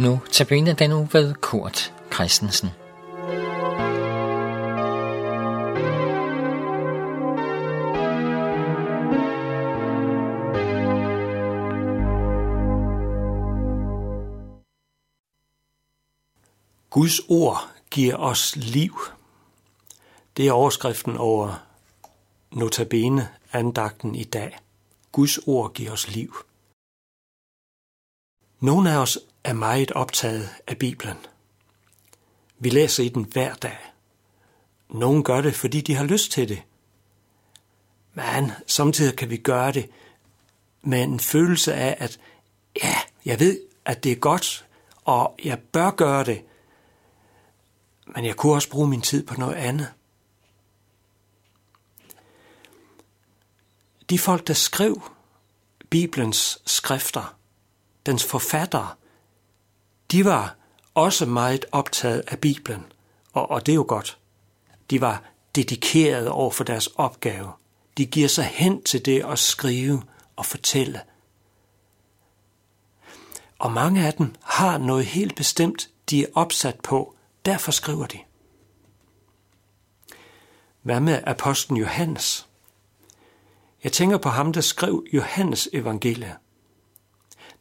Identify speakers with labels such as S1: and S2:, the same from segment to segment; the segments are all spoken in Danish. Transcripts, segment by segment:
S1: Nu tabiner den uge ved Kurt Christensen.
S2: Guds ord giver os liv. Det er overskriften over notabene andagten i dag. Guds ord giver os liv. Nogle af os er meget optaget af Bibelen. Vi læser i den hver dag. Nogle gør det, fordi de har lyst til det. Men samtidig kan vi gøre det med en følelse af, at ja, jeg ved, at det er godt, og jeg bør gøre det, men jeg kunne også bruge min tid på noget andet. De folk, der skrev Bibelens skrifter, dens forfattere, de var også meget optaget af Bibelen, og, og det er jo godt. De var dedikeret over for deres opgave. De giver sig hen til det at skrive og fortælle. Og mange af dem har noget helt bestemt, de er opsat på, derfor skriver de. Hvad med apostlen Johannes? Jeg tænker på ham, der skrev Johannes evangeliet.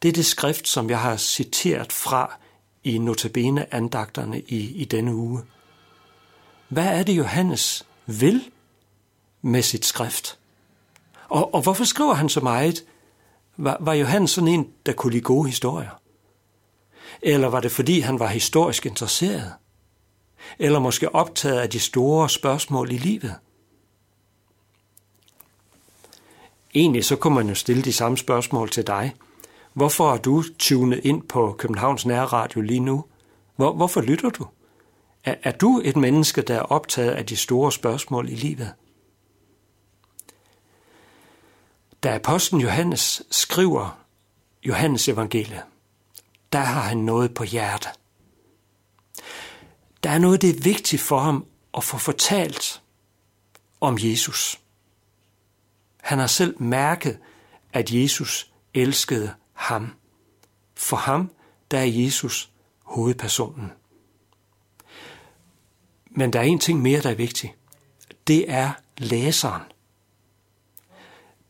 S2: Det er det skrift, som jeg har citeret fra i notabene andagterne i, i denne uge. Hvad er det, Johannes vil med sit skrift? Og, og hvorfor skriver han så meget? Var, var Johannes sådan en, der kunne lide gode historier? Eller var det fordi, han var historisk interesseret? Eller måske optaget af de store spørgsmål i livet? Egentlig så kunne man jo stille de samme spørgsmål til dig. Hvorfor er du tunet ind på Københavns Nærradio lige nu? Hvor, hvorfor lytter du? Er, er du et menneske, der er optaget af de store spørgsmål i livet? Da apostlen Johannes skriver Johannes evangeliet, der har han noget på hjertet. Der er noget, det er vigtigt for ham at få fortalt om Jesus. Han har selv mærket, at Jesus elskede ham. For ham, der er Jesus hovedpersonen. Men der er en ting mere, der er vigtig. Det er læseren.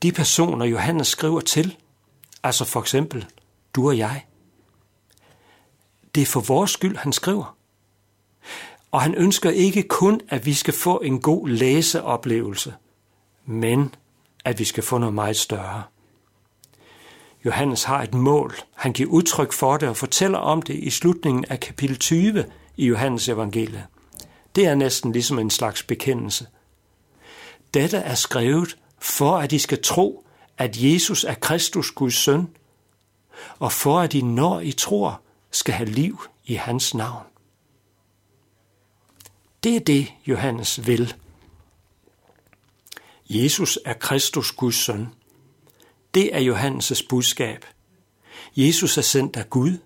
S2: De personer, Johannes skriver til, altså for eksempel du og jeg, det er for vores skyld, han skriver. Og han ønsker ikke kun, at vi skal få en god læseoplevelse, men at vi skal få noget meget større. Johannes har et mål. Han giver udtryk for det og fortæller om det i slutningen af kapitel 20 i Johannes evangelie. Det er næsten ligesom en slags bekendelse. Dette er skrevet for, at de skal tro, at Jesus er Kristus Guds søn, og for at de, når I tror, skal have liv i hans navn. Det er det, Johannes vil. Jesus er Kristus Guds søn. Det er Johannes' budskab. Jesus er sendt af Gud.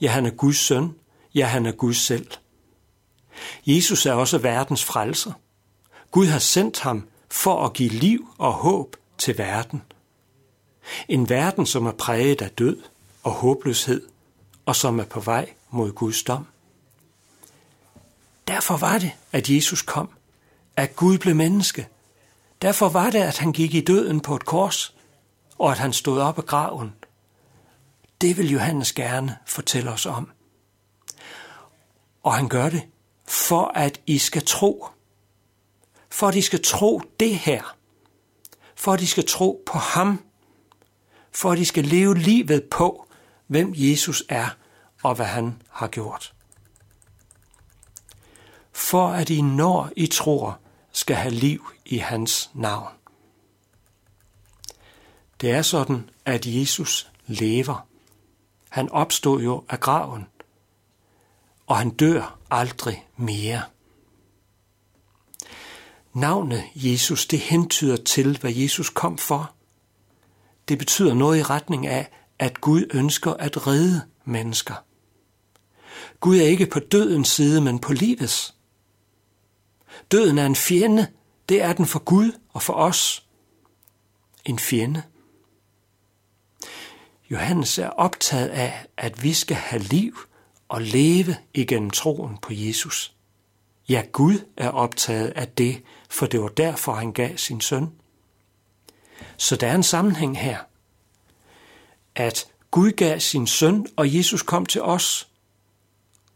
S2: Ja, han er Guds søn. Ja, han er Gud selv. Jesus er også verdens frelser. Gud har sendt ham for at give liv og håb til verden. En verden, som er præget af død og håbløshed, og som er på vej mod Guds dom. Derfor var det, at Jesus kom, at Gud blev menneske. Derfor var det, at han gik i døden på et kors, og at han stod op af graven. Det vil Johannes gerne fortælle os om. Og han gør det, for at I skal tro. For at I skal tro det her. For at I skal tro på ham. For at I skal leve livet på, hvem Jesus er og hvad han har gjort for at I, når I tror, skal have liv i hans navn. Det er sådan, at Jesus lever. Han opstod jo af graven, og han dør aldrig mere. Navnet Jesus, det hentyder til, hvad Jesus kom for. Det betyder noget i retning af, at Gud ønsker at redde mennesker. Gud er ikke på dødens side, men på livets. Døden er en fjende. Det er den for Gud og for os. En fjende. Johannes er optaget af, at vi skal have liv og leve igennem troen på Jesus. Ja, Gud er optaget af det, for det var derfor, han gav sin søn. Så der er en sammenhæng her. At Gud gav sin søn, og Jesus kom til os.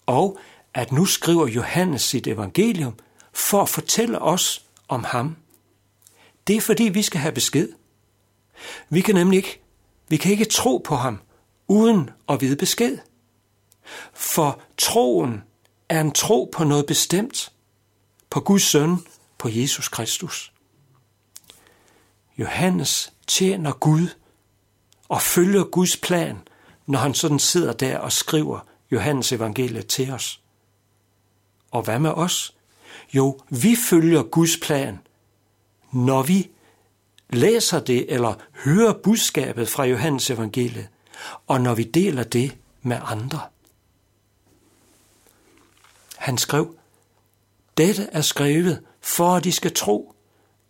S2: Og at nu skriver Johannes sit evangelium for at fortælle os om ham. Det er fordi, vi skal have besked. Vi kan nemlig ikke, vi kan ikke tro på ham, uden at vide besked. For troen er en tro på noget bestemt, på Guds søn, på Jesus Kristus. Johannes tjener Gud og følger Guds plan, når han sådan sidder der og skriver Johannes evangeliet til os. Og hvad med os? Jo, vi følger Guds plan, når vi læser det eller hører budskabet fra Johannes evangeliet, og når vi deler det med andre. Han skrev, dette er skrevet for at de skal tro,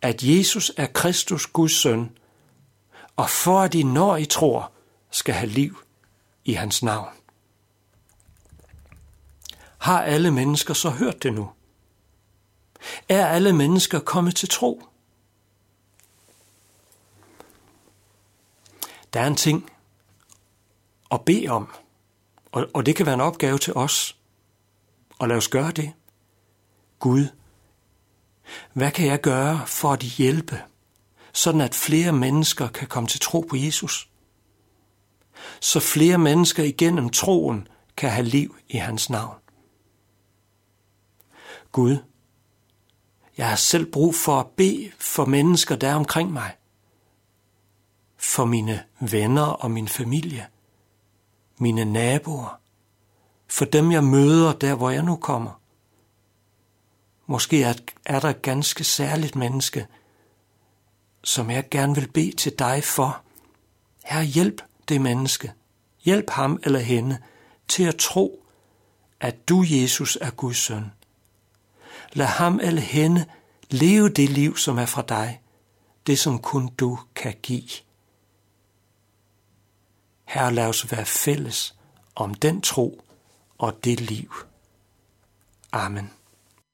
S2: at Jesus er Kristus Guds søn, og for at de, når I tror, skal have liv i hans navn. Har alle mennesker så hørt det nu? Er alle mennesker kommet til tro? Der er en ting at bede om, og og det kan være en opgave til os. Og lad os gøre det. Gud, hvad kan jeg gøre for at hjælpe, sådan at flere mennesker kan komme til tro på Jesus? Så flere mennesker igennem troen kan have liv i hans navn. Gud, jeg har selv brug for at bede for mennesker, der er omkring mig. For mine venner og min familie. Mine naboer. For dem, jeg møder der, hvor jeg nu kommer. Måske er, der et ganske særligt menneske, som jeg gerne vil bede til dig for. Her hjælp det menneske. Hjælp ham eller hende til at tro, at du, Jesus, er Guds søn. Lad ham eller hende leve det liv, som er fra dig, det som kun du kan give. Herre, lad os være fælles om den tro og det liv. Amen.